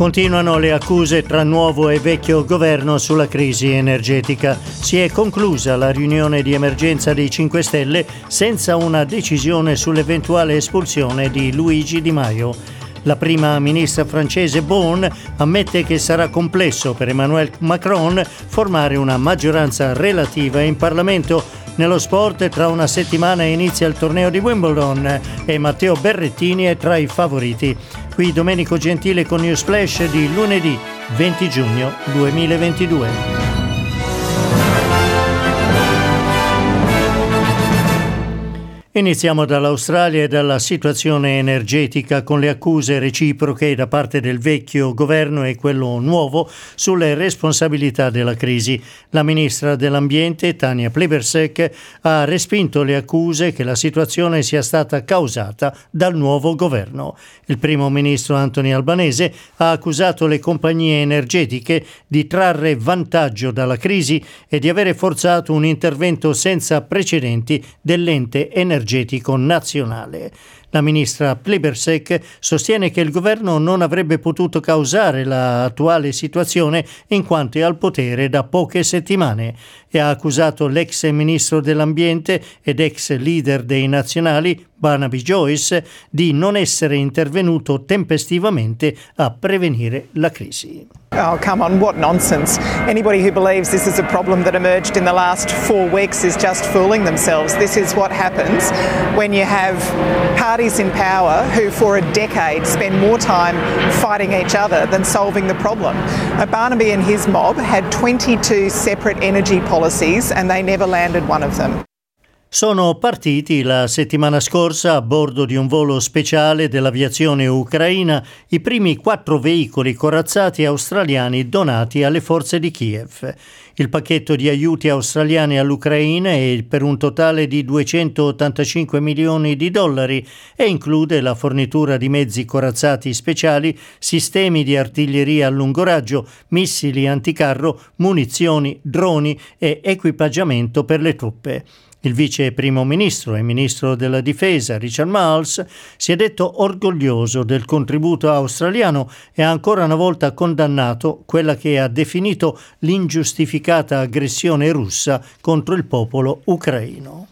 Continuano le accuse tra nuovo e vecchio governo sulla crisi energetica. Si è conclusa la riunione di emergenza dei 5 Stelle senza una decisione sull'eventuale espulsione di Luigi Di Maio. La prima ministra francese Bon ammette che sarà complesso per Emmanuel Macron formare una maggioranza relativa in Parlamento. Nello sport tra una settimana inizia il torneo di Wimbledon e Matteo Berrettini è tra i favoriti. Qui Domenico Gentile con News Flash di lunedì 20 giugno 2022. Iniziamo dall'Australia e dalla situazione energetica con le accuse reciproche da parte del vecchio governo e quello nuovo sulle responsabilità della crisi. La ministra dell'Ambiente, Tania Plibersek, ha respinto le accuse che la situazione sia stata causata dal nuovo governo. Il primo ministro Anthony Albanese ha accusato le compagnie energetiche di trarre vantaggio dalla crisi e di avere forzato un intervento senza precedenti dell'ente energetico energetico nazionale. La ministra Plibersek sostiene che il governo non avrebbe potuto causare l'attuale situazione in quanto è al potere da poche settimane e ha accusato l'ex ministro dell'ambiente ed ex leader dei nazionali Barnaby Joyce di non essere intervenuto tempestivamente a prevenire la crisi. Oh, come on, what nonsense. Anybody who believes this is a problem that emerged in the last four weeks is just fooling themselves. This is what happens when you have parties in power who, for a decade, spend more time fighting each other than solving the problem. Barnaby and his mob had 22 separate energy policies and they never landed one of them. Sono partiti la settimana scorsa a bordo di un volo speciale dell'aviazione ucraina i primi quattro veicoli corazzati australiani donati alle forze di Kiev. Il pacchetto di aiuti australiani all'Ucraina è per un totale di 285 milioni di dollari e include la fornitura di mezzi corazzati speciali, sistemi di artiglieria a lungo raggio, missili anticarro, munizioni, droni e equipaggiamento per le truppe. Il vice primo ministro e ministro della difesa Richard Marles si è detto orgoglioso del contributo australiano e ha ancora una volta condannato quella che ha definito l'ingiustificata aggressione russa contro il popolo ucraino.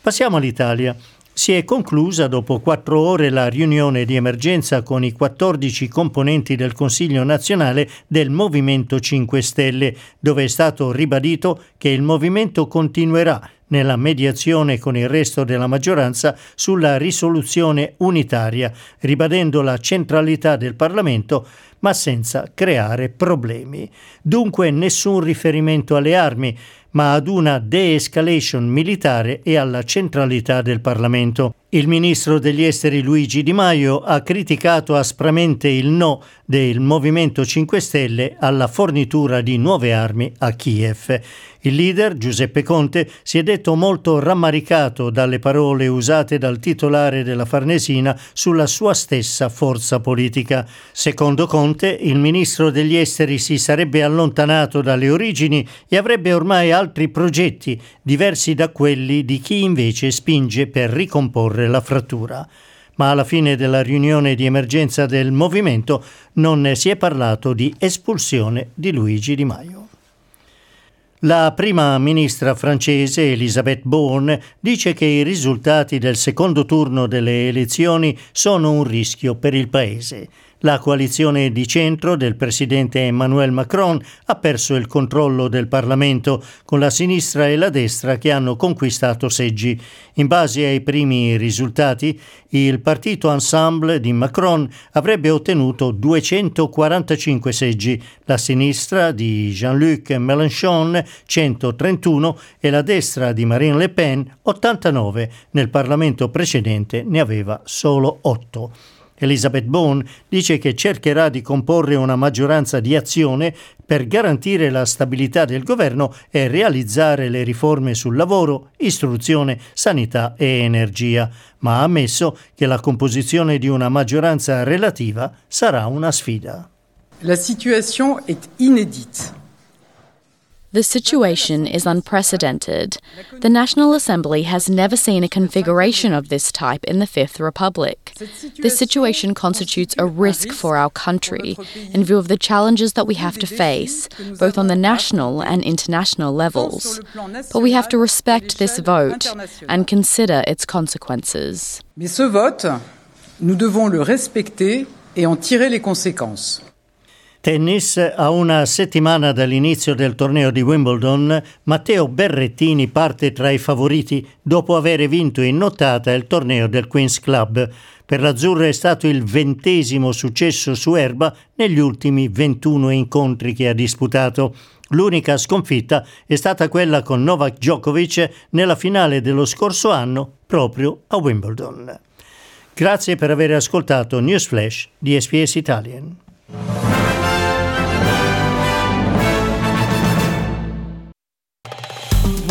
Passiamo all'Italia. Si è conclusa dopo quattro ore la riunione di emergenza con i 14 componenti del Consiglio nazionale del Movimento 5 Stelle, dove è stato ribadito che il movimento continuerà nella mediazione con il resto della maggioranza sulla risoluzione unitaria, ribadendo la centralità del Parlamento ma senza creare problemi. Dunque nessun riferimento alle armi, ma ad una de-escalation militare e alla centralità del Parlamento. Il ministro degli esteri Luigi Di Maio ha criticato aspramente il no del Movimento 5 Stelle alla fornitura di nuove armi a Kiev. Il leader, Giuseppe Conte, si è detto molto rammaricato dalle parole usate dal titolare della Farnesina sulla sua stessa forza politica. Secondo Conte, il ministro degli esteri si sarebbe allontanato dalle origini e avrebbe ormai altri progetti, diversi da quelli di chi invece spinge per ricomporre la frattura ma alla fine della riunione di emergenza del movimento non si è parlato di espulsione di Luigi Di Maio. La prima ministra francese Elisabeth Bourne dice che i risultati del secondo turno delle elezioni sono un rischio per il paese. La coalizione di centro del presidente Emmanuel Macron ha perso il controllo del Parlamento, con la sinistra e la destra che hanno conquistato seggi. In base ai primi risultati, il partito Ensemble di Macron avrebbe ottenuto 245 seggi, la sinistra di Jean-Luc Mélenchon 131 e la destra di Marine Le Pen 89. Nel Parlamento precedente ne aveva solo 8. Elizabeth Bone dice che cercherà di comporre una maggioranza di azione per garantire la stabilità del governo e realizzare le riforme sul lavoro, istruzione, sanità e energia, ma ha ammesso che la composizione di una maggioranza relativa sarà una sfida. La situation est inédite. The situation is unprecedented. The National Assembly has never seen a configuration of this type in the Fifth Republic. This situation constitutes a risk for our country in view of the challenges that we have to face, both on the national and international levels. But we have to respect this vote and consider its consequences. Mais ce vote, nous devons le respecter et en tirer les conséquences. Tennis, a una settimana dall'inizio del torneo di Wimbledon, Matteo Berrettini parte tra i favoriti dopo aver vinto in nottata il torneo del Queen's Club. Per l'Azzurro è stato il ventesimo successo su erba negli ultimi 21 incontri che ha disputato. L'unica sconfitta è stata quella con Novak Djokovic nella finale dello scorso anno proprio a Wimbledon. Grazie per aver ascoltato News Flash di SPS Italian.